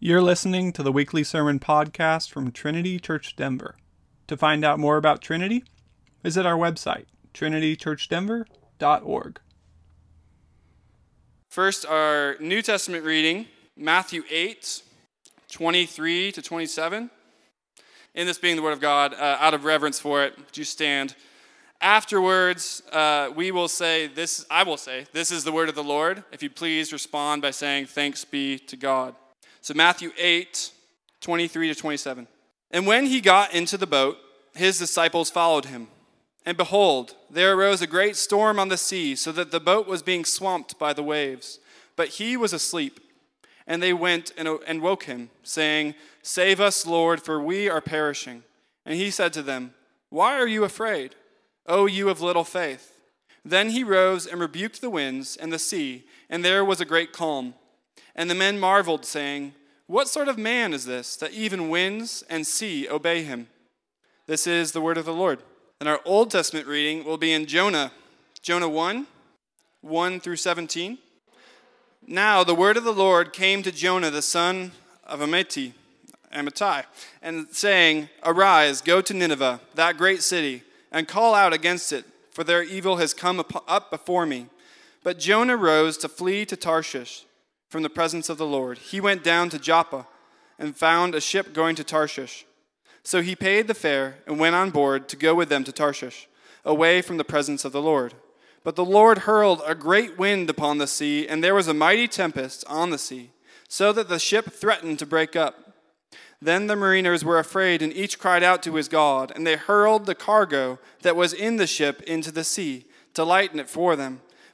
You're listening to the weekly sermon podcast from Trinity Church Denver. To find out more about Trinity, visit our website, trinitychurchdenver.org. First, our New Testament reading, Matthew 8, 23 to 27. In this being the Word of God, uh, out of reverence for it, you stand? Afterwards, uh, we will say, this, I will say, this is the word of the Lord. If you please respond by saying, Thanks be to God. So, Matthew 8, 23 to 27. And when he got into the boat, his disciples followed him. And behold, there arose a great storm on the sea, so that the boat was being swamped by the waves. But he was asleep. And they went and, woke him, saying, Save us, Lord, for we are perishing. And he said to them, Why are you afraid, O you of little faith? Then he rose and rebuked the winds and the sea, and there was a great calm. And the men marveled, saying, What sort of man is this, that even winds and sea obey him? This is the word of the Lord. And our Old Testament reading will be in Jonah, Jonah 1, 1 through 17. Now the word of the Lord came to Jonah, the son of Amittai, Amittai, and saying, Arise, go to Nineveh, that great city, and call out against it, for their evil has come up before me. But Jonah rose to flee to Tarshish from the presence of the Lord. He went down to Joppa and found a ship going to Tarshish. So he paid the fare and went on board to go with them to Tarshish, away from the presence of the Lord. But the Lord hurled a great wind upon the sea, and there was a mighty tempest on the sea, so that the ship threatened to break up. Then the mariners were afraid, and each cried out to his God, and they hurled the cargo that was in the ship into the sea to lighten it for them.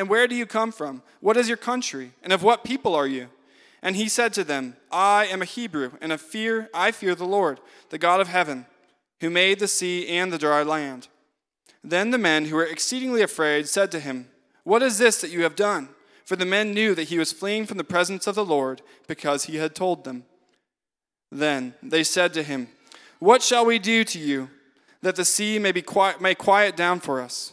And where do you come from? What is your country? And of what people are you? And he said to them, I am a Hebrew, and of fear I fear the Lord, the God of heaven, who made the sea and the dry land. Then the men who were exceedingly afraid said to him, What is this that you have done? For the men knew that he was fleeing from the presence of the Lord, because he had told them. Then they said to him, What shall we do to you, that the sea may, be quiet, may quiet down for us?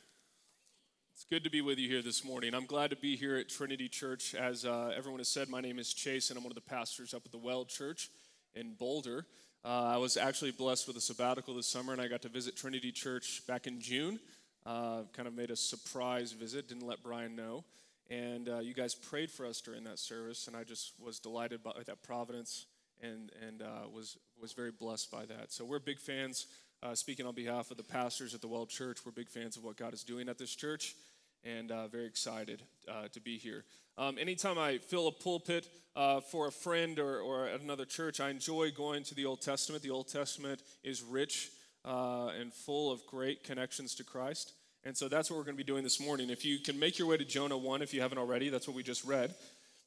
Good to be with you here this morning. I'm glad to be here at Trinity Church. As uh, everyone has said, my name is Chase, and I'm one of the pastors up at the Well Church in Boulder. Uh, I was actually blessed with a sabbatical this summer, and I got to visit Trinity Church back in June. Uh, kind of made a surprise visit, didn't let Brian know. And uh, you guys prayed for us during that service, and I just was delighted by that providence and, and uh, was, was very blessed by that. So we're big fans. Uh, speaking on behalf of the pastors at the Well Church, we're big fans of what God is doing at this church and uh, very excited uh, to be here. Um, anytime I fill a pulpit uh, for a friend or, or at another church, I enjoy going to the Old Testament. The Old Testament is rich uh, and full of great connections to Christ. And so that's what we're going to be doing this morning. If you can make your way to Jonah 1, if you haven't already, that's what we just read.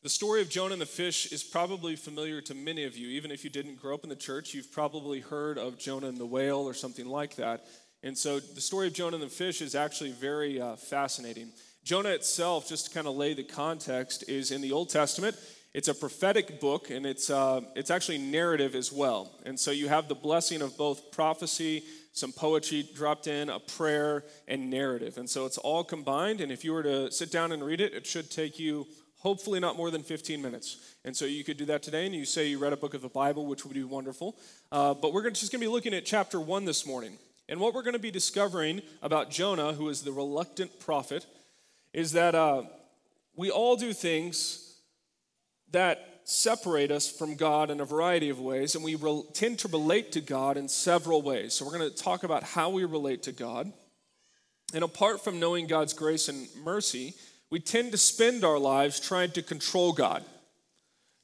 The story of Jonah and the fish is probably familiar to many of you. Even if you didn't grow up in the church, you've probably heard of Jonah and the whale or something like that. And so the story of Jonah and the fish is actually very uh, fascinating. Jonah itself, just to kind of lay the context, is in the Old Testament. It's a prophetic book, and it's, uh, it's actually narrative as well. And so you have the blessing of both prophecy, some poetry dropped in, a prayer, and narrative. And so it's all combined. And if you were to sit down and read it, it should take you hopefully not more than 15 minutes. And so you could do that today, and you say you read a book of the Bible, which would be wonderful. Uh, but we're just going to be looking at chapter 1 this morning. And what we're going to be discovering about Jonah, who is the reluctant prophet, is that uh, we all do things that separate us from God in a variety of ways, and we re- tend to relate to God in several ways. So, we're going to talk about how we relate to God. And apart from knowing God's grace and mercy, we tend to spend our lives trying to control God,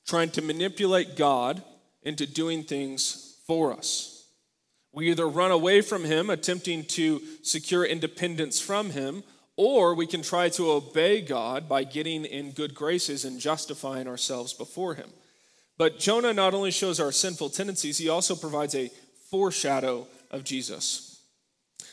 trying to manipulate God into doing things for us. We either run away from Him, attempting to secure independence from Him, or we can try to obey God by getting in good graces and justifying ourselves before Him. But Jonah not only shows our sinful tendencies, he also provides a foreshadow of Jesus.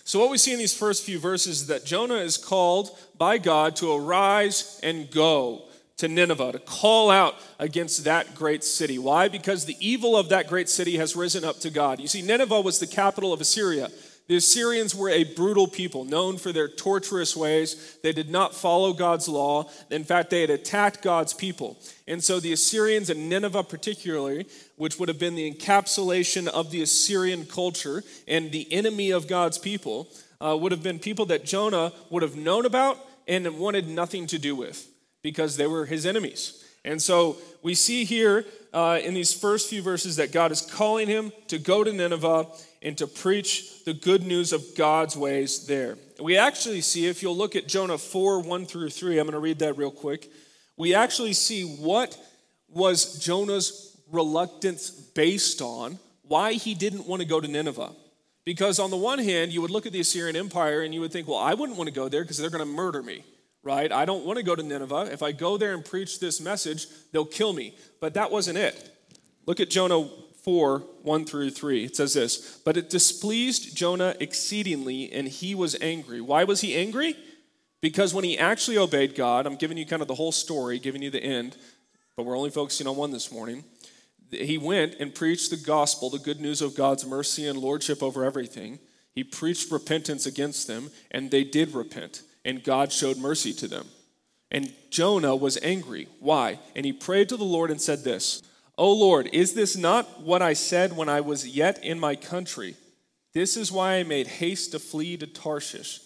So, what we see in these first few verses is that Jonah is called by God to arise and go to Nineveh, to call out against that great city. Why? Because the evil of that great city has risen up to God. You see, Nineveh was the capital of Assyria. The Assyrians were a brutal people, known for their torturous ways. They did not follow God's law. In fact, they had attacked God's people. And so the Assyrians and Nineveh, particularly, which would have been the encapsulation of the Assyrian culture and the enemy of God's people, uh, would have been people that Jonah would have known about and wanted nothing to do with because they were his enemies. And so we see here uh, in these first few verses that God is calling him to go to Nineveh and to preach the good news of God's ways there. We actually see, if you'll look at Jonah 4 1 through 3, I'm going to read that real quick. We actually see what was Jonah's reluctance based on, why he didn't want to go to Nineveh. Because on the one hand, you would look at the Assyrian Empire and you would think, well, I wouldn't want to go there because they're going to murder me, right? I don't want to go to Nineveh. If I go there and preach this message, they'll kill me. But that wasn't it. Look at Jonah 4 1 through 3. It says this But it displeased Jonah exceedingly, and he was angry. Why was he angry? Because when he actually obeyed God, I'm giving you kind of the whole story, giving you the end, but we're only focusing on one this morning. He went and preached the gospel, the good news of God's mercy and lordship over everything. He preached repentance against them, and they did repent, and God showed mercy to them. And Jonah was angry. Why? And he prayed to the Lord and said this O Lord, is this not what I said when I was yet in my country? This is why I made haste to flee to Tarshish,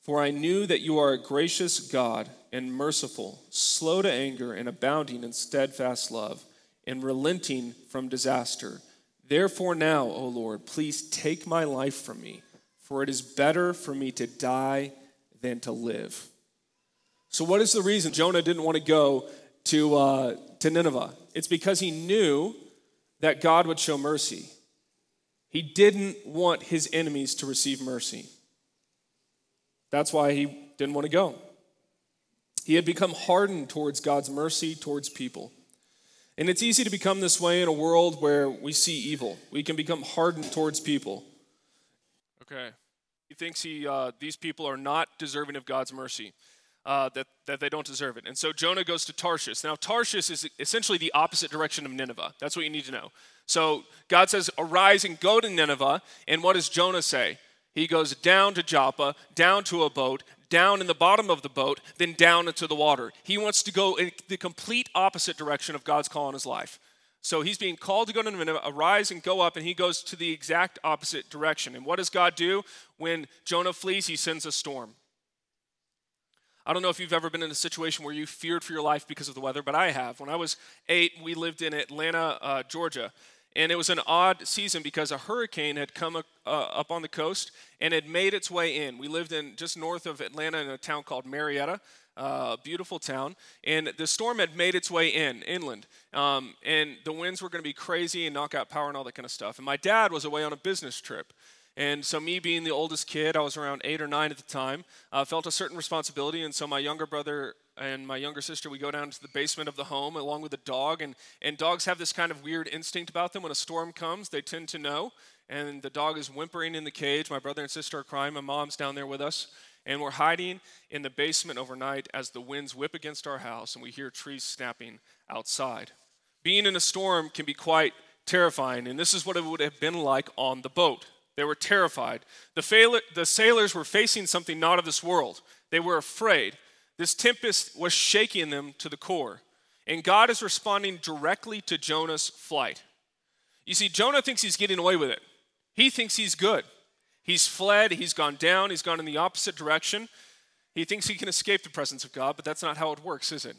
for I knew that you are a gracious God and merciful, slow to anger, and abounding in steadfast love, and relenting from disaster. Therefore, now, O Lord, please take my life from me, for it is better for me to die than to live. So, what is the reason Jonah didn't want to go to, uh, to Nineveh? It's because he knew that God would show mercy. He didn't want his enemies to receive mercy. That's why he didn't want to go. He had become hardened towards God's mercy towards people. And it's easy to become this way in a world where we see evil. We can become hardened towards people. Okay. He thinks he, uh, these people are not deserving of God's mercy uh, that, that they don't deserve it. And so Jonah goes to Tarshish. Now, Tarshish is essentially the opposite direction of Nineveh. That's what you need to know. So God says, Arise and go to Nineveh. And what does Jonah say? He goes down to Joppa, down to a boat, down in the bottom of the boat, then down into the water. He wants to go in the complete opposite direction of God's call in his life. So he's being called to go to Nineveh, arise and go up, and he goes to the exact opposite direction. And what does God do? When Jonah flees, he sends a storm. I don't know if you've ever been in a situation where you feared for your life because of the weather, but I have. When I was eight, we lived in Atlanta, uh, Georgia. And it was an odd season because a hurricane had come uh, up on the coast and had made its way in. We lived in just north of Atlanta in a town called Marietta, uh, beautiful town. And the storm had made its way in, inland. Um, and the winds were going to be crazy and knock out power and all that kind of stuff. And my dad was away on a business trip. And so, me being the oldest kid, I was around eight or nine at the time, uh, felt a certain responsibility. And so, my younger brother and my younger sister, we go down to the basement of the home along with the dog. And, and dogs have this kind of weird instinct about them. When a storm comes, they tend to know. And the dog is whimpering in the cage. My brother and sister are crying. My mom's down there with us. And we're hiding in the basement overnight as the winds whip against our house and we hear trees snapping outside. Being in a storm can be quite terrifying. And this is what it would have been like on the boat They were terrified. The, fail- the sailors were facing something not of this world. They were afraid. This tempest was shaking them to the core. And God is responding directly to Jonah's flight. You see, Jonah thinks he's getting away with it. He thinks he's good. He's fled, he's gone down, he's gone in the opposite direction. He thinks he can escape the presence of God, but that's not how it works, is it?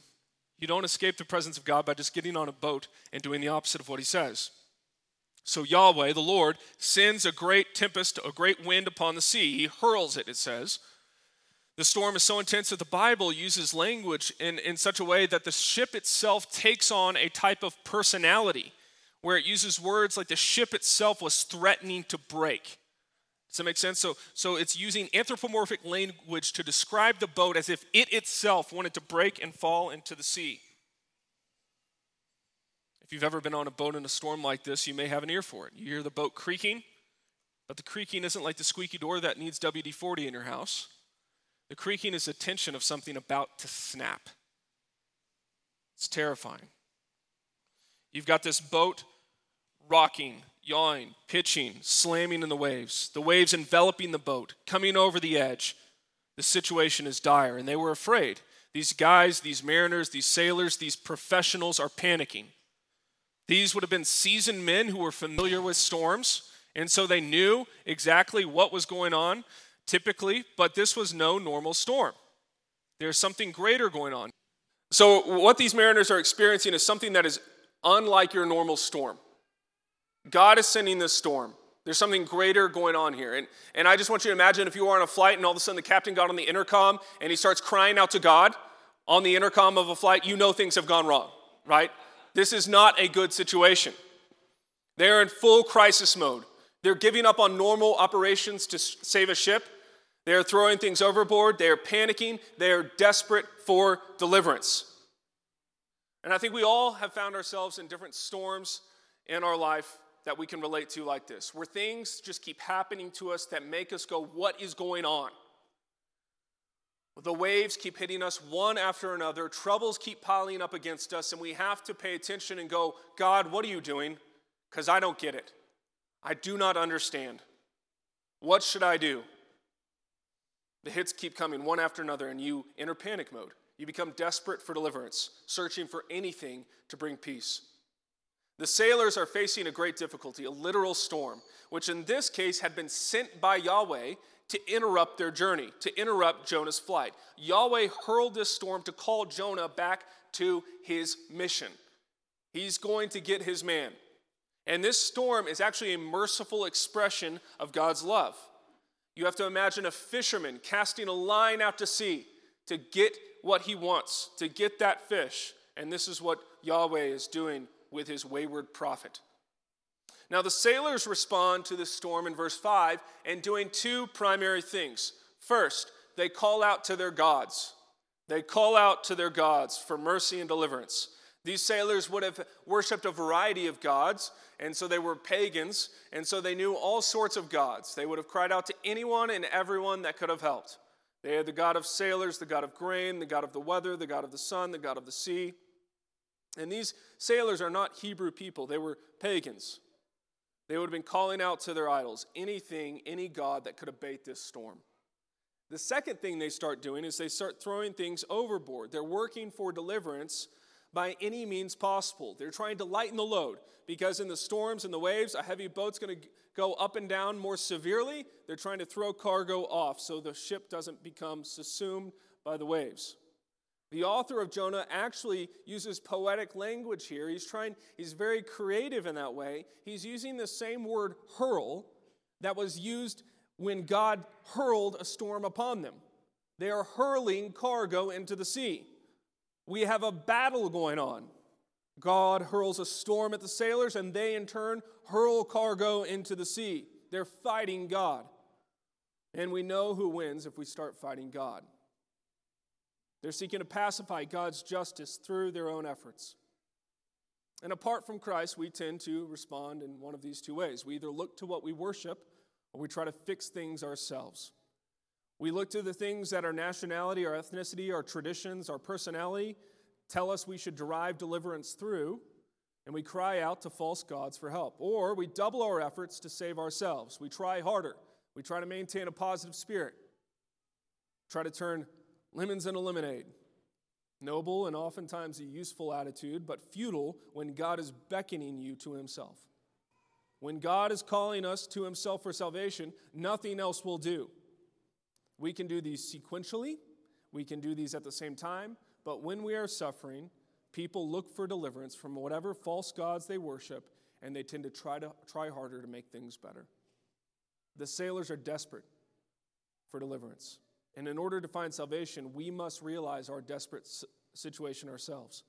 You don't escape the presence of God by just getting on a boat and doing the opposite of what he says. So Yahweh, the Lord, sends a great tempest, a great wind upon the sea. He hurls it, it says. The storm is so intense that the Bible uses language in, in such a way that the ship itself takes on a type of personality, where it uses words like the ship itself was threatening to break. Does that make sense? So, so it's using anthropomorphic language to describe the boat as if it itself wanted to break and fall into the sea. If you've ever been on a boat in a storm like this, you may have an ear for it. You hear the boat creaking, but the creaking isn't like the squeaky door that needs WD 40 in your house. The creaking is the tension of something about to snap. It's terrifying. You've got this boat rocking, yawing, pitching, slamming in the waves, the waves enveloping the boat, coming over the edge. The situation is dire, and they were afraid. These guys, these mariners, these sailors, these professionals are panicking. These would have been seasoned men who were familiar with storms, and so they knew exactly what was going on typically, but this was no normal storm. There's something greater going on. So, what these mariners are experiencing is something that is unlike your normal storm. God is sending this storm. There's something greater going on here. And, and I just want you to imagine if you were on a flight and all of a sudden the captain got on the intercom and he starts crying out to God on the intercom of a flight, you know things have gone wrong, right? This is not a good situation. They're in full crisis mode. They're giving up on normal operations to save a ship they are throwing things overboard. They are panicking. They are desperate for deliverance. And I think we all have found ourselves in different storms in our life that we can relate to like this, where things just keep happening to us that make us go, What is going on? The waves keep hitting us one after another, troubles keep piling up against us, and we have to pay attention and go, God, what are you doing? Because I don't get it. I do not understand. What should I do? The hits keep coming one after another, and you enter panic mode. You become desperate for deliverance, searching for anything to bring peace. The sailors are facing a great difficulty, a literal storm, which in this case had been sent by Yahweh to interrupt their journey, to interrupt Jonah's flight. Yahweh hurled this storm to call Jonah back to his mission. He's going to get his man. And this storm is actually a merciful expression of God's love. You have to imagine a fisherman casting a line out to sea to get what he wants, to get that fish. And this is what Yahweh is doing with his wayward prophet. Now, the sailors respond to this storm in verse 5 and doing two primary things. First, they call out to their gods. They call out to their gods for mercy and deliverance. These sailors would have worshiped a variety of gods, and so they were pagans, and so they knew all sorts of gods. They would have cried out to anyone and everyone that could have helped. They had the God of sailors, the God of grain, the God of the weather, the God of the sun, the God of the sea. And these sailors are not Hebrew people, they were pagans. They would have been calling out to their idols anything, any God that could abate this storm. The second thing they start doing is they start throwing things overboard. They're working for deliverance by any means possible. They're trying to lighten the load because in the storms and the waves, a heavy boat's going to go up and down more severely. They're trying to throw cargo off so the ship doesn't become subsumed by the waves. The author of Jonah actually uses poetic language here. He's trying he's very creative in that way. He's using the same word hurl that was used when God hurled a storm upon them. They are hurling cargo into the sea. We have a battle going on. God hurls a storm at the sailors, and they in turn hurl cargo into the sea. They're fighting God. And we know who wins if we start fighting God. They're seeking to pacify God's justice through their own efforts. And apart from Christ, we tend to respond in one of these two ways. We either look to what we worship or we try to fix things ourselves. We look to the things that our nationality, our ethnicity, our traditions, our personality tell us we should derive deliverance through, and we cry out to false gods for help. Or we double our efforts to save ourselves. We try harder. We try to maintain a positive spirit, try to turn lemons and a lemonade. Noble and oftentimes a useful attitude, but futile when God is beckoning you to Himself. When God is calling us to Himself for salvation, nothing else will do. We can do these sequentially, we can do these at the same time, but when we are suffering, people look for deliverance from whatever false gods they worship, and they tend to try, to try harder to make things better. The sailors are desperate for deliverance. And in order to find salvation, we must realize our desperate situation ourselves.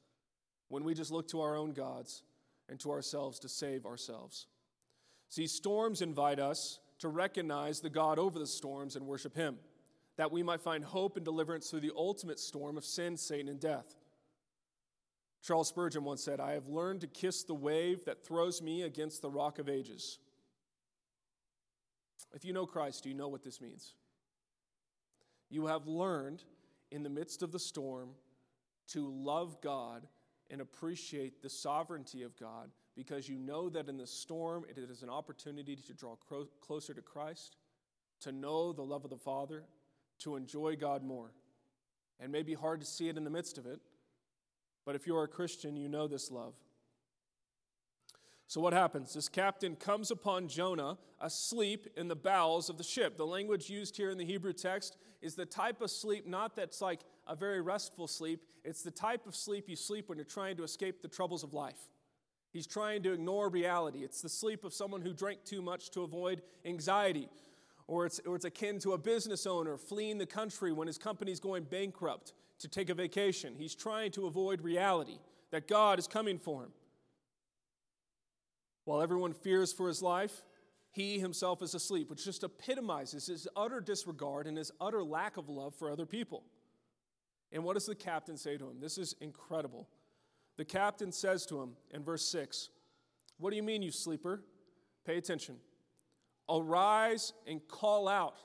When we just look to our own gods and to ourselves to save ourselves. See, storms invite us to recognize the God over the storms and worship Him, that we might find hope and deliverance through the ultimate storm of sin, Satan, and death. Charles Spurgeon once said, I have learned to kiss the wave that throws me against the rock of ages. If you know Christ, do you know what this means. You have learned in the midst of the storm to love God and appreciate the sovereignty of God because you know that in the storm it is an opportunity to draw closer to Christ, to know the love of the Father, to enjoy God more. And may be hard to see it in the midst of it, but if you're a Christian, you know this love. So, what happens? This captain comes upon Jonah asleep in the bowels of the ship. The language used here in the Hebrew text is the type of sleep, not that's like a very restful sleep, it's the type of sleep you sleep when you're trying to escape the troubles of life. He's trying to ignore reality. It's the sleep of someone who drank too much to avoid anxiety. Or it's, or it's akin to a business owner fleeing the country when his company's going bankrupt to take a vacation. He's trying to avoid reality that God is coming for him. While everyone fears for his life, he himself is asleep, which just epitomizes his utter disregard and his utter lack of love for other people. And what does the captain say to him? This is incredible. The captain says to him in verse 6 What do you mean, you sleeper? Pay attention. Arise and call out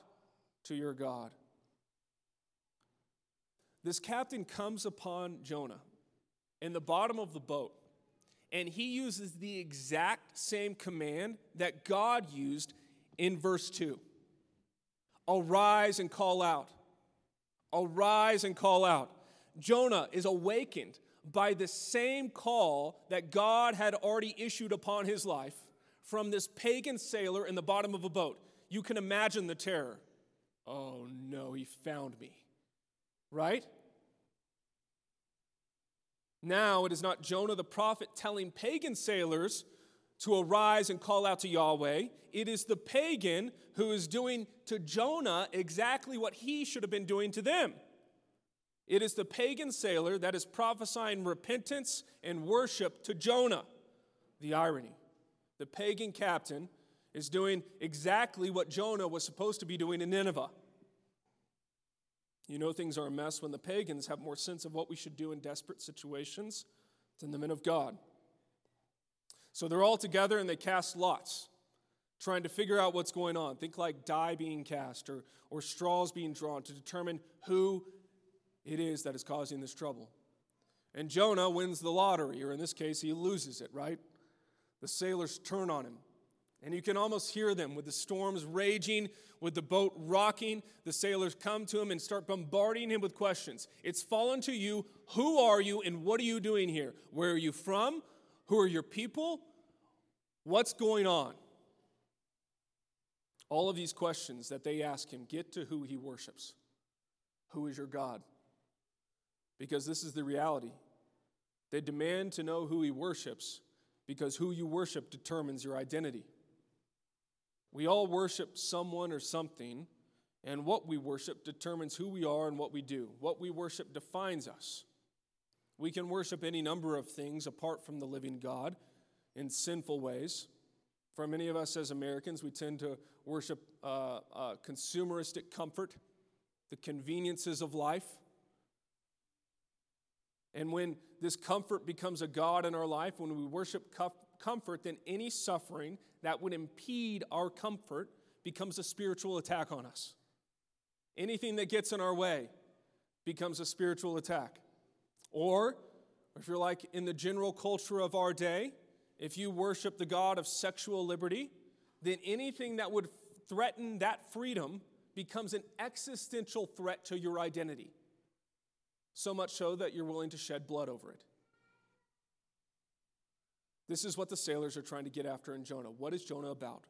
to your God. This captain comes upon Jonah in the bottom of the boat, and he uses the exact same command that God used in verse 2 Arise and call out. Arise and call out. Jonah is awakened by the same call that God had already issued upon his life from this pagan sailor in the bottom of a boat. You can imagine the terror. Oh no, he found me. Right? Now it is not Jonah the prophet telling pagan sailors to arise and call out to Yahweh. It is the pagan who is doing to Jonah exactly what he should have been doing to them. It is the pagan sailor that is prophesying repentance and worship to Jonah. The irony. The pagan captain is doing exactly what Jonah was supposed to be doing in Nineveh. You know things are a mess when the pagans have more sense of what we should do in desperate situations than the men of God. So they're all together and they cast lots, trying to figure out what's going on. Think like die being cast or, or straws being drawn to determine who it is that is causing this trouble. And Jonah wins the lottery, or in this case, he loses it, right? The sailors turn on him. And you can almost hear them with the storms raging, with the boat rocking. The sailors come to him and start bombarding him with questions. It's fallen to you. Who are you and what are you doing here? Where are you from? Who are your people? What's going on? All of these questions that they ask him get to who he worships. Who is your God? Because this is the reality. They demand to know who he worships because who you worship determines your identity. We all worship someone or something, and what we worship determines who we are and what we do. What we worship defines us. We can worship any number of things apart from the living God in sinful ways. For many of us as Americans, we tend to worship uh, uh, consumeristic comfort, the conveniences of life. And when this comfort becomes a God in our life, when we worship comfort, then any suffering that would impede our comfort becomes a spiritual attack on us. Anything that gets in our way becomes a spiritual attack. Or if you're like in the general culture of our day, if you worship the God of sexual liberty, then anything that would threaten that freedom becomes an existential threat to your identity. So much so that you're willing to shed blood over it. This is what the sailors are trying to get after in Jonah. What is Jonah about?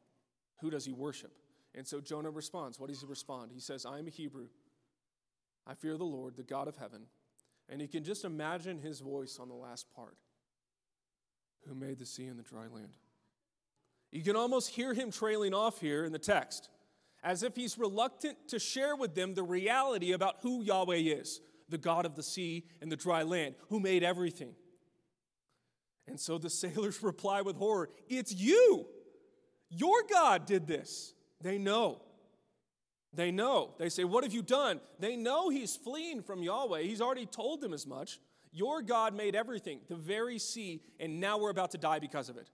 Who does he worship? And so Jonah responds. What does he respond? He says, I am a Hebrew. I fear the Lord, the God of heaven. And you can just imagine his voice on the last part Who made the sea and the dry land? You can almost hear him trailing off here in the text, as if he's reluctant to share with them the reality about who Yahweh is, the God of the sea and the dry land, who made everything. And so the sailors reply with horror It's you! Your God did this. They know. They know. They say, What have you done? They know he's fleeing from Yahweh. He's already told them as much. Your God made everything, the very sea, and now we're about to die because of it.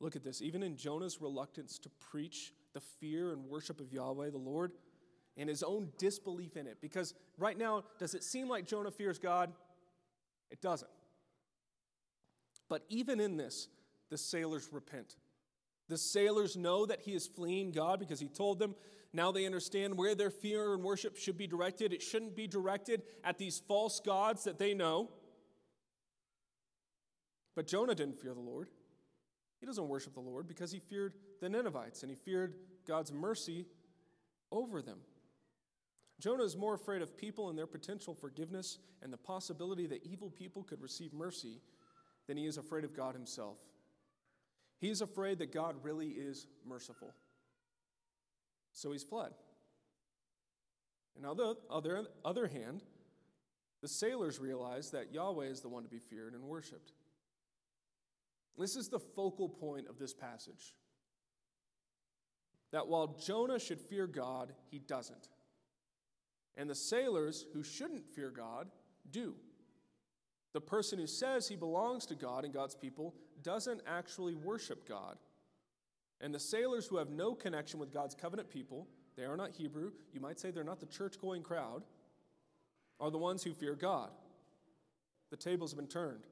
Look at this. Even in Jonah's reluctance to preach the fear and worship of Yahweh, the Lord, and his own disbelief in it, because right now, does it seem like Jonah fears God? It doesn't. But even in this, the sailors repent. The sailors know that he is fleeing God because he told them. Now they understand where their fear and worship should be directed. It shouldn't be directed at these false gods that they know. But Jonah didn't fear the Lord. He doesn't worship the Lord because he feared the Ninevites and he feared God's mercy over them. Jonah is more afraid of people and their potential forgiveness and the possibility that evil people could receive mercy than he is afraid of God himself. He is afraid that God really is merciful. So he's fled. And on the other, other hand, the sailors realize that Yahweh is the one to be feared and worshiped. This is the focal point of this passage. That while Jonah should fear God, he doesn't. And the sailors who shouldn't fear God do. The person who says he belongs to God and God's people doesn't actually worship God. And the sailors who have no connection with God's covenant people, they are not Hebrew, you might say they're not the church going crowd, are the ones who fear God. The tables have been turned.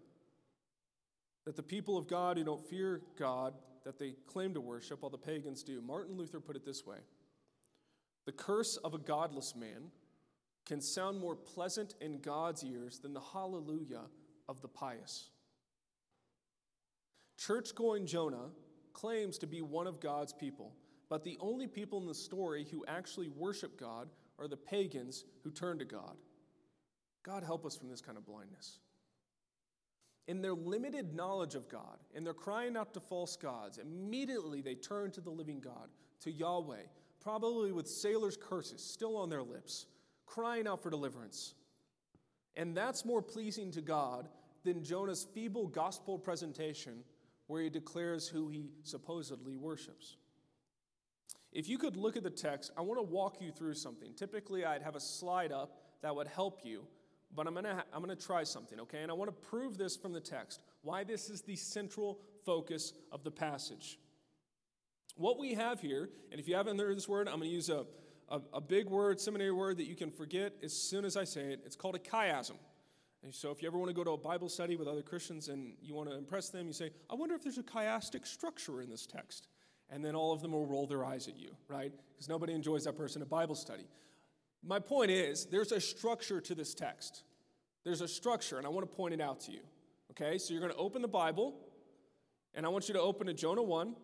That the people of God who don't fear God, that they claim to worship, while the pagans do. Martin Luther put it this way The curse of a godless man can sound more pleasant in God's ears than the hallelujah of the pious. Church going Jonah claims to be one of God's people, but the only people in the story who actually worship God are the pagans who turn to God. God help us from this kind of blindness. In their limited knowledge of God, and they're crying out to false gods, immediately they turn to the living God, to Yahweh, probably with sailors' curses still on their lips crying out for deliverance. And that's more pleasing to God than Jonah's feeble gospel presentation where he declares who he supposedly worships. If you could look at the text, I want to walk you through something. Typically, I'd have a slide up that would help you, but I'm going to, I'm going to try something, okay? And I want to prove this from the text, why this is the central focus of the passage. What we have here, and if you haven't heard this word, I'm going to use a, a, a big word, seminary word that you can forget as soon as I say it. It's called a chiasm. And so if you ever want to go to a Bible study with other Christians and you want to impress them, you say, I wonder if there's a chiastic structure in this text. And then all of them will roll their eyes at you, right? Because nobody enjoys that person at Bible study. My point is, there's a structure to this text. There's a structure, and I want to point it out to you. Okay, so you're going to open the Bible, and I want you to open to Jonah 1.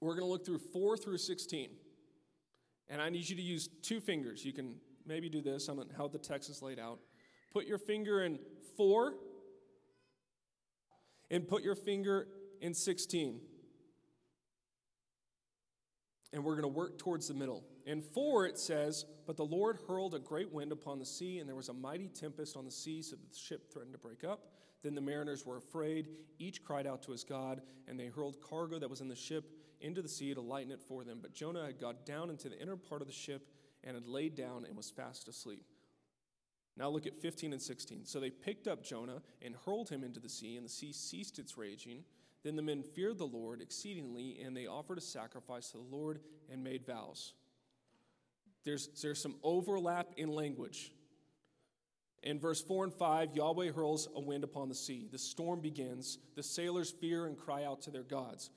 We're going to look through 4 through 16. And I need you to use two fingers. You can maybe do this on how the text is laid out. Put your finger in 4 and put your finger in 16. And we're going to work towards the middle. In 4, it says, But the Lord hurled a great wind upon the sea, and there was a mighty tempest on the sea, so that the ship threatened to break up. Then the mariners were afraid. Each cried out to his God, and they hurled cargo that was in the ship into the sea to lighten it for them. But Jonah had got down into the inner part of the ship and had laid down and was fast asleep. Now look at 15 and 16. So they picked up Jonah and hurled him into the sea, and the sea ceased its raging. Then the men feared the Lord exceedingly, and they offered a sacrifice to the Lord and made vows. There's, there's some overlap in language. In verse 4 and 5, Yahweh hurls a wind upon the sea. The storm begins. The sailors fear and cry out to their gods.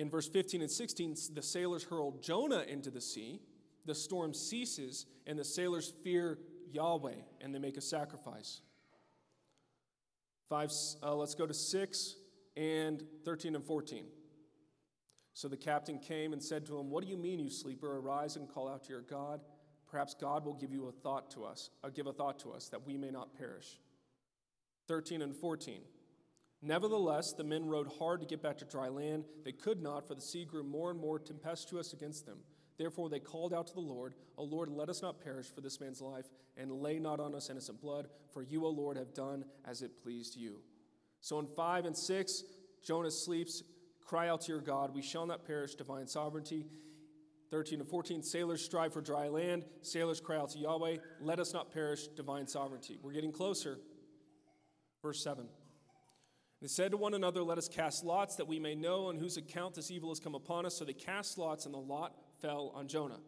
In verse 15 and 16, the sailors hurl Jonah into the sea. The storm ceases, and the sailors fear Yahweh, and they make a sacrifice. Five, uh, let's go to 6 and 13 and 14. So the captain came and said to him, What do you mean, you sleeper? Arise and call out to your God. Perhaps God will give you a thought to us, uh, give a thought to us, that we may not perish. 13 and 14. Nevertheless, the men rowed hard to get back to dry land. They could not, for the sea grew more and more tempestuous against them. Therefore, they called out to the Lord, O Lord, let us not perish for this man's life, and lay not on us innocent blood, for you, O Lord, have done as it pleased you. So in 5 and 6, Jonah sleeps. Cry out to your God. We shall not perish, divine sovereignty. 13 and 14, sailors strive for dry land. Sailors cry out to Yahweh, let us not perish, divine sovereignty. We're getting closer. Verse 7. They said to one another, Let us cast lots that we may know on whose account this evil has come upon us. So they cast lots, and the lot fell on Jonah.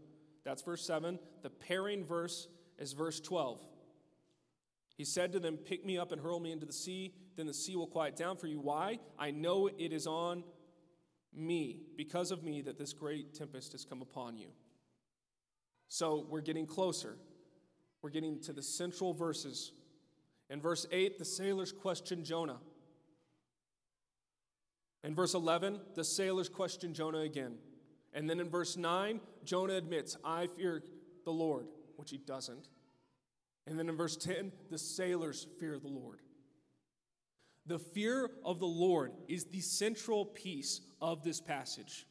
That's verse 7. The pairing verse is verse 12. He said to them, Pick me up and hurl me into the sea, then the sea will quiet down for you. Why? I know it is on me, because of me, that this great tempest has come upon you. So we're getting closer. We're getting to the central verses. In verse 8, the sailors question Jonah. In verse 11, the sailors question Jonah again. And then in verse 9, Jonah admits, I fear the Lord, which he doesn't. And then in verse 10, the sailors fear the Lord. The fear of the Lord is the central piece of this passage.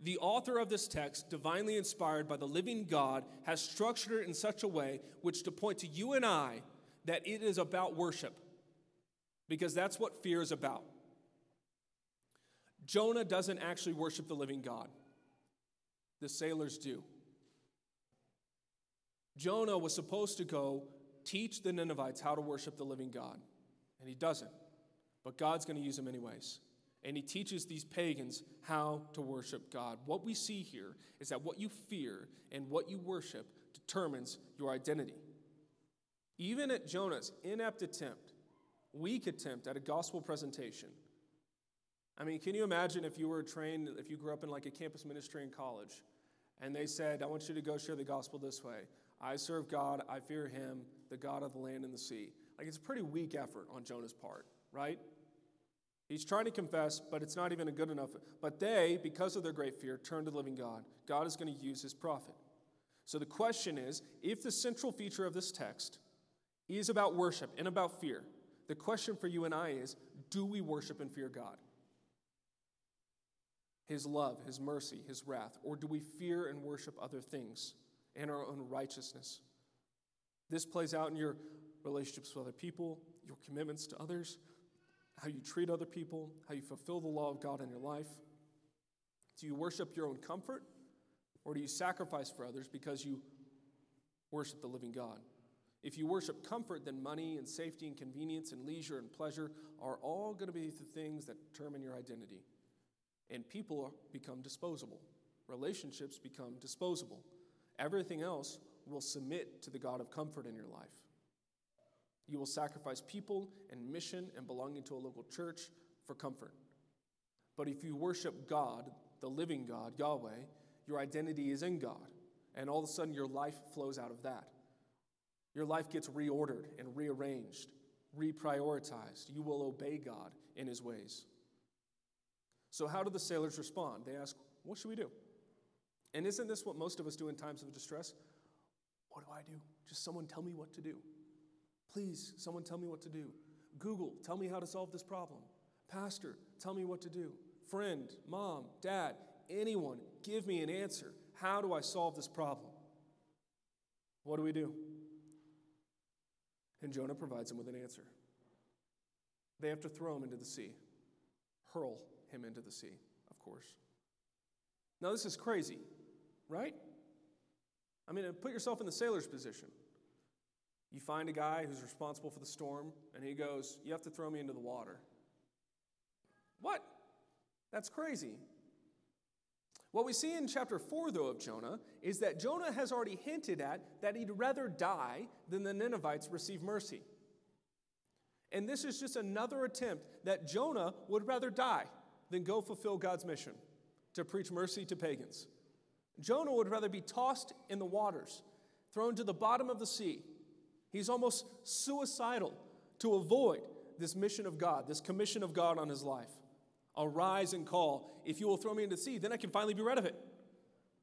The author of this text, divinely inspired by the living God, has structured it in such a way which to point to you and I that it is about worship, because that's what fear is about. Jonah doesn't actually worship the living God, the sailors do. Jonah was supposed to go teach the Ninevites how to worship the living God, and he doesn't. But God's going to use him anyways. And he teaches these pagans how to worship God. What we see here is that what you fear and what you worship determines your identity. Even at Jonah's inept attempt, weak attempt at a gospel presentation, I mean, can you imagine if you were trained, if you grew up in like a campus ministry in college, and they said, I want you to go share the gospel this way I serve God, I fear him, the God of the land and the sea. Like, it's a pretty weak effort on Jonah's part, right? He's trying to confess, but it's not even a good enough. But they, because of their great fear, turn to the living God. God is going to use his prophet. So the question is if the central feature of this text is about worship and about fear, the question for you and I is do we worship and fear God? His love, His mercy, His wrath? Or do we fear and worship other things and our own righteousness? This plays out in your relationships with other people, your commitments to others, how you treat other people, how you fulfill the law of God in your life. Do you worship your own comfort, or do you sacrifice for others because you worship the living God? If you worship comfort, then money and safety and convenience and leisure and pleasure are all going to be the things that determine your identity. And people become disposable, relationships become disposable. Everything else will submit to the God of comfort in your life. You will sacrifice people and mission and belonging to a local church for comfort. But if you worship God, the living God, Yahweh, your identity is in God. And all of a sudden, your life flows out of that. Your life gets reordered and rearranged, reprioritized. You will obey God in his ways. So, how do the sailors respond? They ask, What should we do? And isn't this what most of us do in times of distress? What do I do? Just someone tell me what to do. Please, someone tell me what to do. Google, tell me how to solve this problem. Pastor, tell me what to do. Friend, mom, dad, anyone, give me an answer. How do I solve this problem? What do we do? And Jonah provides them with an answer. They have to throw him into the sea, hurl him into the sea, of course. Now, this is crazy, right? I mean, put yourself in the sailor's position. You find a guy who's responsible for the storm, and he goes, You have to throw me into the water. What? That's crazy. What we see in chapter 4, though, of Jonah is that Jonah has already hinted at that he'd rather die than the Ninevites receive mercy. And this is just another attempt that Jonah would rather die than go fulfill God's mission to preach mercy to pagans. Jonah would rather be tossed in the waters, thrown to the bottom of the sea. He's almost suicidal to avoid this mission of God, this commission of God on his life. Arise and call. If you will throw me into the sea, then I can finally be rid of it.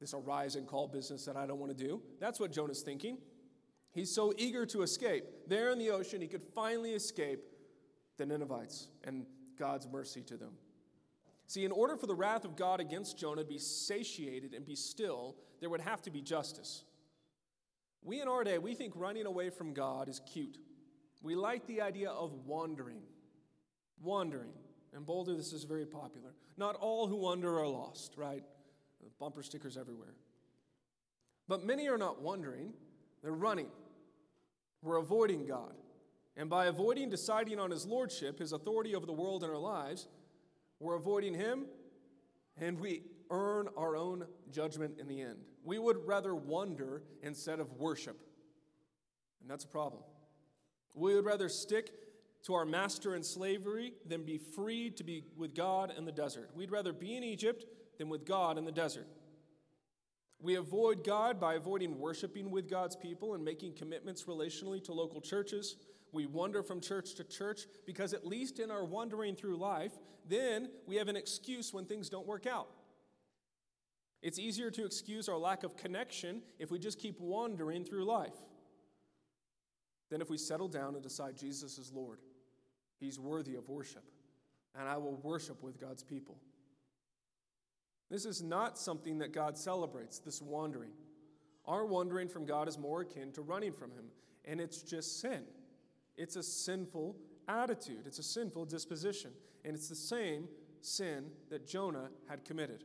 This arise and call business that I don't want to do. That's what Jonah's thinking. He's so eager to escape. There in the ocean, he could finally escape the Ninevites and God's mercy to them. See, in order for the wrath of God against Jonah to be satiated and be still, there would have to be justice. We in our day, we think running away from God is cute. We like the idea of wandering. Wandering. In Boulder, this is very popular. Not all who wander are lost, right? Bumper stickers everywhere. But many are not wandering, they're running. We're avoiding God. And by avoiding deciding on his lordship, his authority over the world and our lives, we're avoiding Him, and we earn our own judgment in the end. We would rather wonder instead of worship. And that's a problem. We would rather stick to our master in slavery than be free to be with God in the desert. We'd rather be in Egypt than with God in the desert. We avoid God by avoiding worshiping with God's people and making commitments relationally to local churches. We wander from church to church because, at least in our wandering through life, then we have an excuse when things don't work out. It's easier to excuse our lack of connection if we just keep wandering through life than if we settle down and decide Jesus is Lord. He's worthy of worship, and I will worship with God's people. This is not something that God celebrates, this wandering. Our wandering from God is more akin to running from Him, and it's just sin. It's a sinful attitude, it's a sinful disposition. And it's the same sin that Jonah had committed.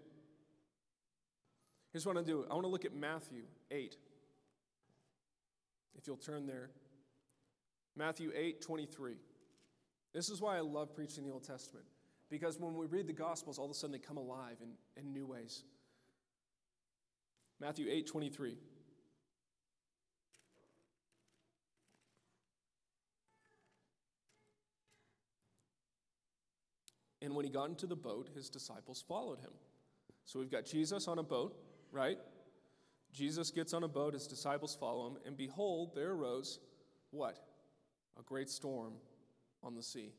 Here's what I want to do I want to look at Matthew 8. If you'll turn there. Matthew 8 23. This is why I love preaching the Old Testament. Because when we read the Gospels, all of a sudden they come alive in, in new ways. Matthew 8 23. And when he got into the boat, his disciples followed him. So we've got Jesus on a boat, right? Jesus gets on a boat, his disciples follow him, and behold, there arose what? A great storm on the sea.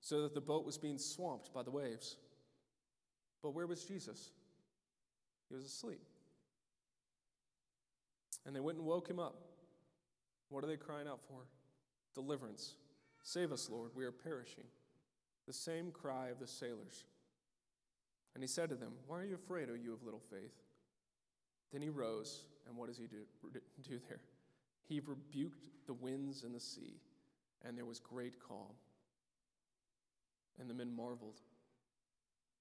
So that the boat was being swamped by the waves. But where was Jesus? He was asleep. And they went and woke him up. What are they crying out for? Deliverance. Save us, Lord, we are perishing the same cry of the sailors. And he said to them, Why are you afraid, O you of little faith? Then he rose, and what does he do, do there? He rebuked the winds and the sea, and there was great calm. And the men marveled,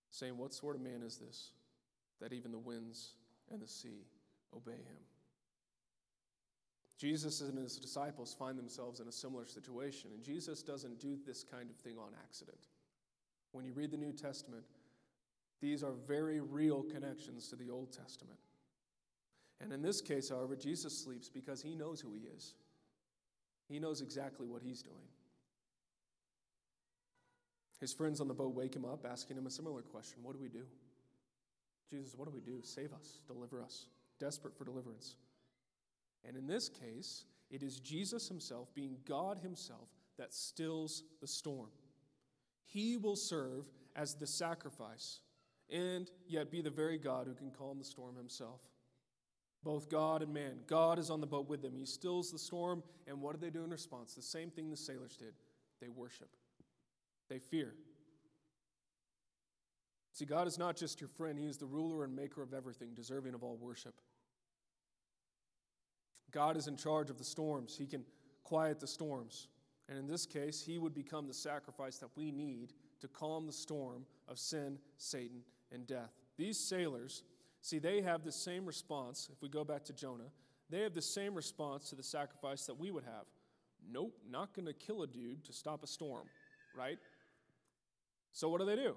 saying, What sort of man is this, that even the winds and the sea obey him? Jesus and his disciples find themselves in a similar situation, and Jesus doesn't do this kind of thing on accident. When you read the New Testament, these are very real connections to the Old Testament. And in this case, however, Jesus sleeps because he knows who he is. He knows exactly what he's doing. His friends on the boat wake him up, asking him a similar question What do we do? Jesus, what do we do? Save us, deliver us, desperate for deliverance. And in this case, it is Jesus himself, being God himself, that stills the storm. He will serve as the sacrifice and yet be the very God who can calm the storm himself. Both God and man. God is on the boat with them. He stills the storm, and what do they do in response? The same thing the sailors did they worship, they fear. See, God is not just your friend, He is the ruler and maker of everything, deserving of all worship. God is in charge of the storms, He can quiet the storms. And in this case, he would become the sacrifice that we need to calm the storm of sin, Satan, and death. These sailors, see, they have the same response. If we go back to Jonah, they have the same response to the sacrifice that we would have. Nope, not going to kill a dude to stop a storm, right? So what do they do?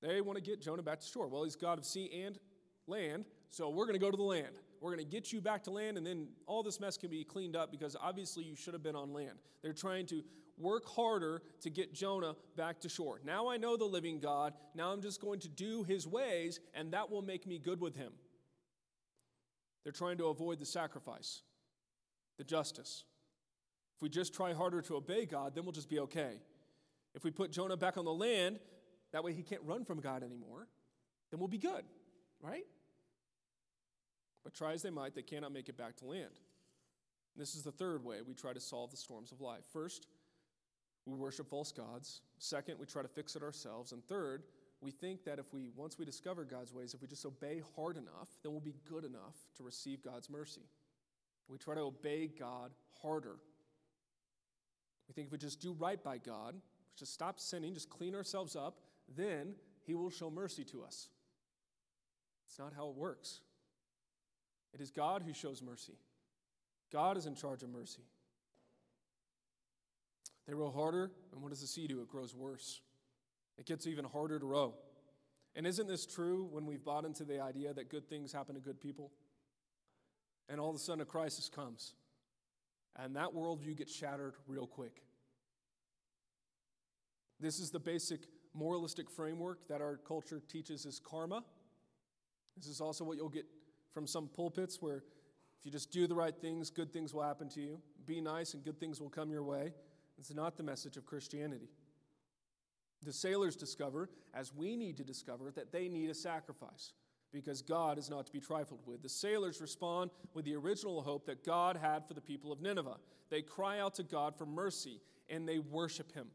They want to get Jonah back to shore. Well, he's God of sea and land, so we're going to go to the land. We're going to get you back to land, and then all this mess can be cleaned up because obviously you should have been on land. They're trying to work harder to get Jonah back to shore. Now I know the living God. Now I'm just going to do his ways, and that will make me good with him. They're trying to avoid the sacrifice, the justice. If we just try harder to obey God, then we'll just be okay. If we put Jonah back on the land, that way he can't run from God anymore, then we'll be good, right? But try as they might, they cannot make it back to land. And this is the third way we try to solve the storms of life. First, we worship false gods. Second, we try to fix it ourselves. And third, we think that if we, once we discover God's ways, if we just obey hard enough, then we'll be good enough to receive God's mercy. We try to obey God harder. We think if we just do right by God, just stop sinning, just clean ourselves up, then He will show mercy to us. It's not how it works. It is God who shows mercy. God is in charge of mercy. They row harder, and what does the sea do? It grows worse. It gets even harder to row. And isn't this true when we've bought into the idea that good things happen to good people? And all of a sudden a crisis comes. And that worldview gets shattered real quick. This is the basic moralistic framework that our culture teaches as karma. This is also what you'll get from some pulpits where if you just do the right things, good things will happen to you. Be nice and good things will come your way. It's not the message of Christianity. The sailors discover, as we need to discover, that they need a sacrifice because God is not to be trifled with. The sailors respond with the original hope that God had for the people of Nineveh. They cry out to God for mercy and they worship him.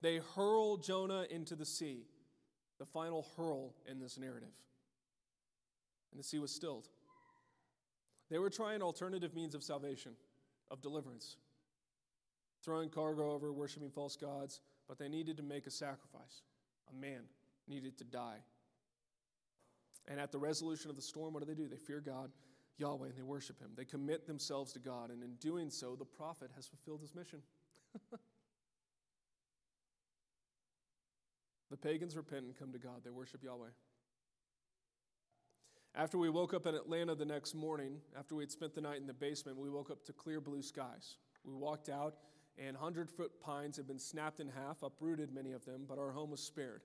They hurl Jonah into the sea, the final hurl in this narrative. And the sea was stilled. They were trying alternative means of salvation, of deliverance, throwing cargo over, worshiping false gods, but they needed to make a sacrifice. A man needed to die. And at the resolution of the storm, what do they do? They fear God, Yahweh, and they worship Him. They commit themselves to God, and in doing so, the prophet has fulfilled his mission. the pagans repent and come to God, they worship Yahweh. After we woke up in Atlanta the next morning, after we had spent the night in the basement, we woke up to clear blue skies. We walked out, and 100 foot pines had been snapped in half, uprooted many of them, but our home was spared.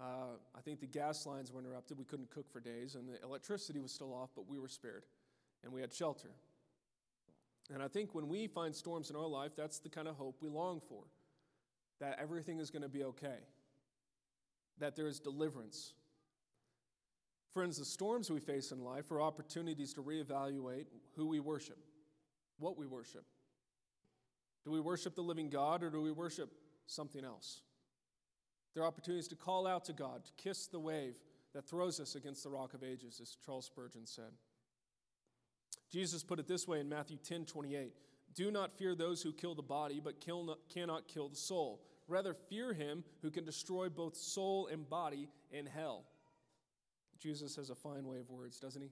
Uh, I think the gas lines were interrupted. We couldn't cook for days, and the electricity was still off, but we were spared, and we had shelter. And I think when we find storms in our life, that's the kind of hope we long for that everything is going to be okay, that there is deliverance, Friends, the storms we face in life are opportunities to reevaluate who we worship, what we worship. Do we worship the living God or do we worship something else? There are opportunities to call out to God, to kiss the wave that throws us against the rock of ages, as Charles Spurgeon said. Jesus put it this way in Matthew 10 28 Do not fear those who kill the body, but kill not, cannot kill the soul. Rather, fear him who can destroy both soul and body in hell. Jesus has a fine way of words, doesn't he?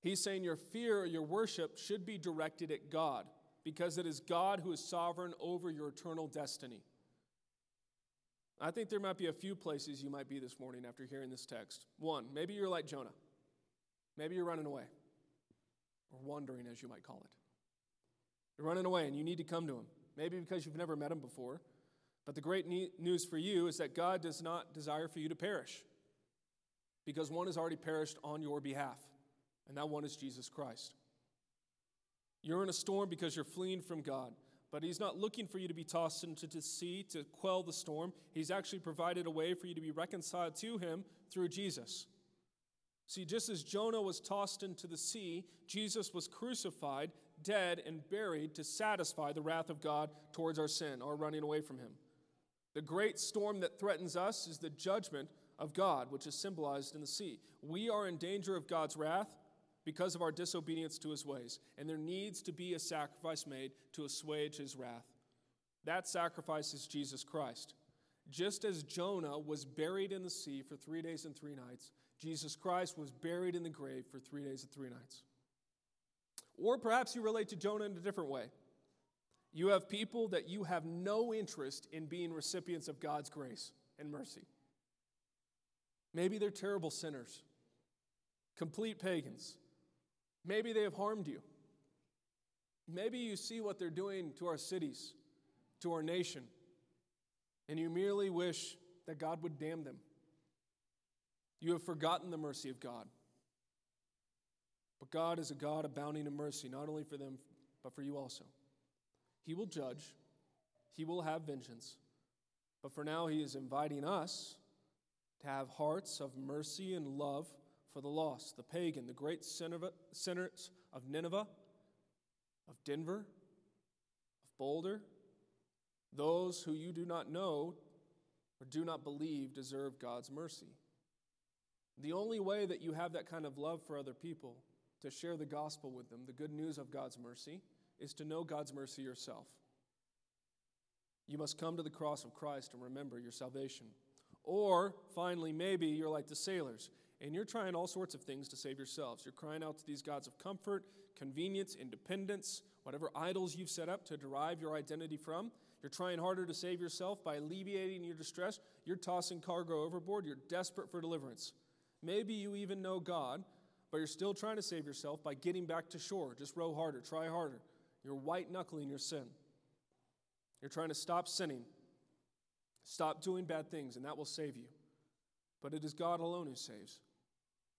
He's saying your fear or your worship should be directed at God because it is God who is sovereign over your eternal destiny. I think there might be a few places you might be this morning after hearing this text. One, maybe you're like Jonah. Maybe you're running away, or wandering, as you might call it. You're running away and you need to come to him. Maybe because you've never met him before. But the great news for you is that God does not desire for you to perish because one has already perished on your behalf, and that one is Jesus Christ. You're in a storm because you're fleeing from God, but He's not looking for you to be tossed into the sea to quell the storm. He's actually provided a way for you to be reconciled to Him through Jesus. See, just as Jonah was tossed into the sea, Jesus was crucified, dead, and buried to satisfy the wrath of God towards our sin, our running away from Him. The great storm that threatens us is the judgment of God, which is symbolized in the sea. We are in danger of God's wrath because of our disobedience to his ways, and there needs to be a sacrifice made to assuage his wrath. That sacrifice is Jesus Christ. Just as Jonah was buried in the sea for three days and three nights, Jesus Christ was buried in the grave for three days and three nights. Or perhaps you relate to Jonah in a different way. You have people that you have no interest in being recipients of God's grace. and mercy. Maybe they're terrible sinners, complete pagans. Maybe they have harmed you. Maybe you see what they're doing to our cities, to our nation, and you merely wish that God would damn them. You have forgotten the mercy of God. But God is a God abounding in mercy, not only for them, but for you also. He will judge, He will have vengeance. But for now, He is inviting us to have hearts of mercy and love for the lost, the pagan, the great sinners of Nineveh, of Denver, of Boulder, those who you do not know or do not believe deserve God's mercy. The only way that you have that kind of love for other people, to share the gospel with them, the good news of God's mercy, is to know God's mercy yourself. You must come to the cross of Christ and remember your salvation. Or, finally, maybe you're like the sailors and you're trying all sorts of things to save yourselves. You're crying out to these gods of comfort, convenience, independence, whatever idols you've set up to derive your identity from. You're trying harder to save yourself by alleviating your distress. You're tossing cargo overboard. You're desperate for deliverance. Maybe you even know God, but you're still trying to save yourself by getting back to shore. Just row harder, try harder. You're white knuckling your sin. You're trying to stop sinning, stop doing bad things, and that will save you. But it is God alone who saves.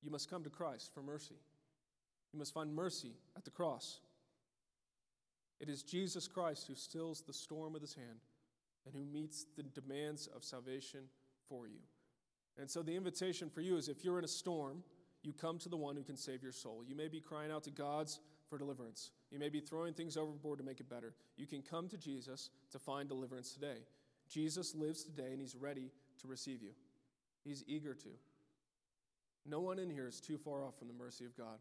You must come to Christ for mercy. You must find mercy at the cross. It is Jesus Christ who stills the storm with his hand and who meets the demands of salvation for you. And so the invitation for you is if you're in a storm, you come to the one who can save your soul. You may be crying out to gods for deliverance. You may be throwing things overboard to make it better. You can come to Jesus to find deliverance today. Jesus lives today and he's ready to receive you. He's eager to. No one in here is too far off from the mercy of God.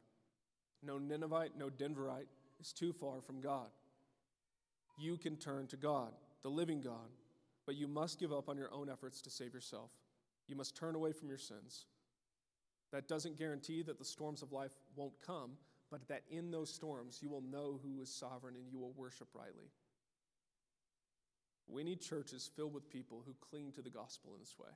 No Ninevite, no Denverite is too far from God. You can turn to God, the living God, but you must give up on your own efforts to save yourself. You must turn away from your sins. That doesn't guarantee that the storms of life won't come, but that in those storms you will know who is sovereign and you will worship rightly. We need churches filled with people who cling to the gospel in this way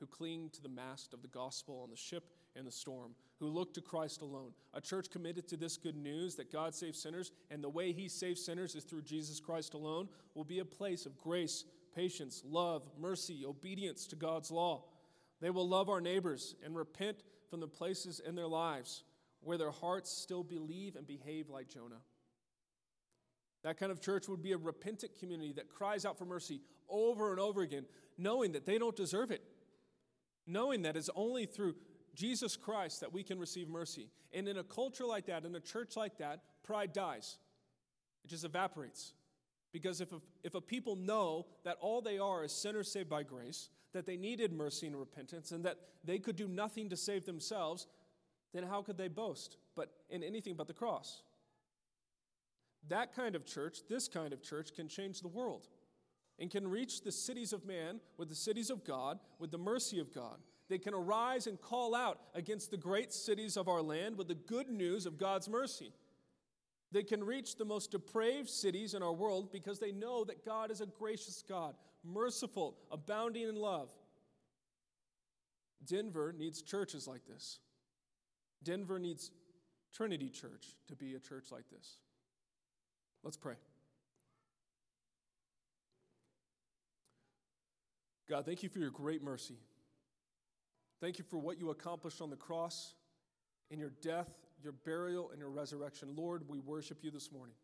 who cling to the mast of the gospel on the ship in the storm, who look to Christ alone. A church committed to this good news that God saves sinners, and the way He saves sinners is through Jesus Christ alone, will be a place of grace, patience, love, mercy, obedience to God's law. They will love our neighbors and repent from the places in their lives where their hearts still believe and behave like Jonah. That kind of church would be a repentant community that cries out for mercy over and over again, knowing that they don't deserve it knowing that it's only through Jesus Christ that we can receive mercy. And in a culture like that, in a church like that, pride dies. It just evaporates. Because if a, if a people know that all they are is sinners saved by grace, that they needed mercy and repentance, and that they could do nothing to save themselves, then how could they boast but in anything but the cross? That kind of church, this kind of church, can change the world and can reach the cities of man with the cities of God, with the mercy of God. They can arise and call out against the great cities of our land with the good news of God's mercy. They can reach the most depraved cities in our world because they know that God is a gracious God, merciful, abounding in love. Denver needs churches like this. Denver needs Trinity Church to be a church like this. Let's pray. God, thank you for your great mercy. Thank you for what you accomplished on the cross, in your death, your burial, and your resurrection. Lord, we worship you this morning.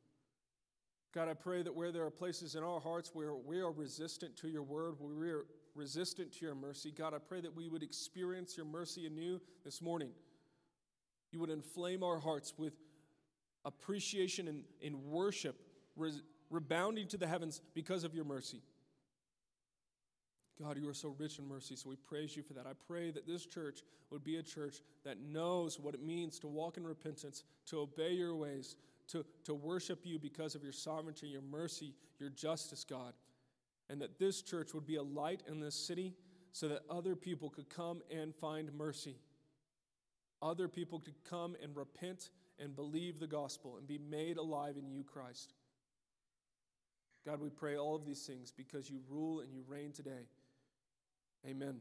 God, I pray that where there are places in our hearts where we are resistant to your word, where we are resistant to your mercy, God, I pray that we would experience your mercy anew this morning. You would inflame our hearts with appreciation and, and worship, rebounding to the heavens because of your mercy. God, you are so rich in mercy, so we praise you for that. I pray that this church would be a church that knows what it means to walk in repentance, to obey your ways, to, to worship you because of your sovereignty, your mercy, your justice, God. And that this church would be a light in this city so that other people could come and find mercy. Other people could come and repent and believe the gospel and be made alive in you, Christ. God, we pray all of these things because you rule and you reign today. Amen.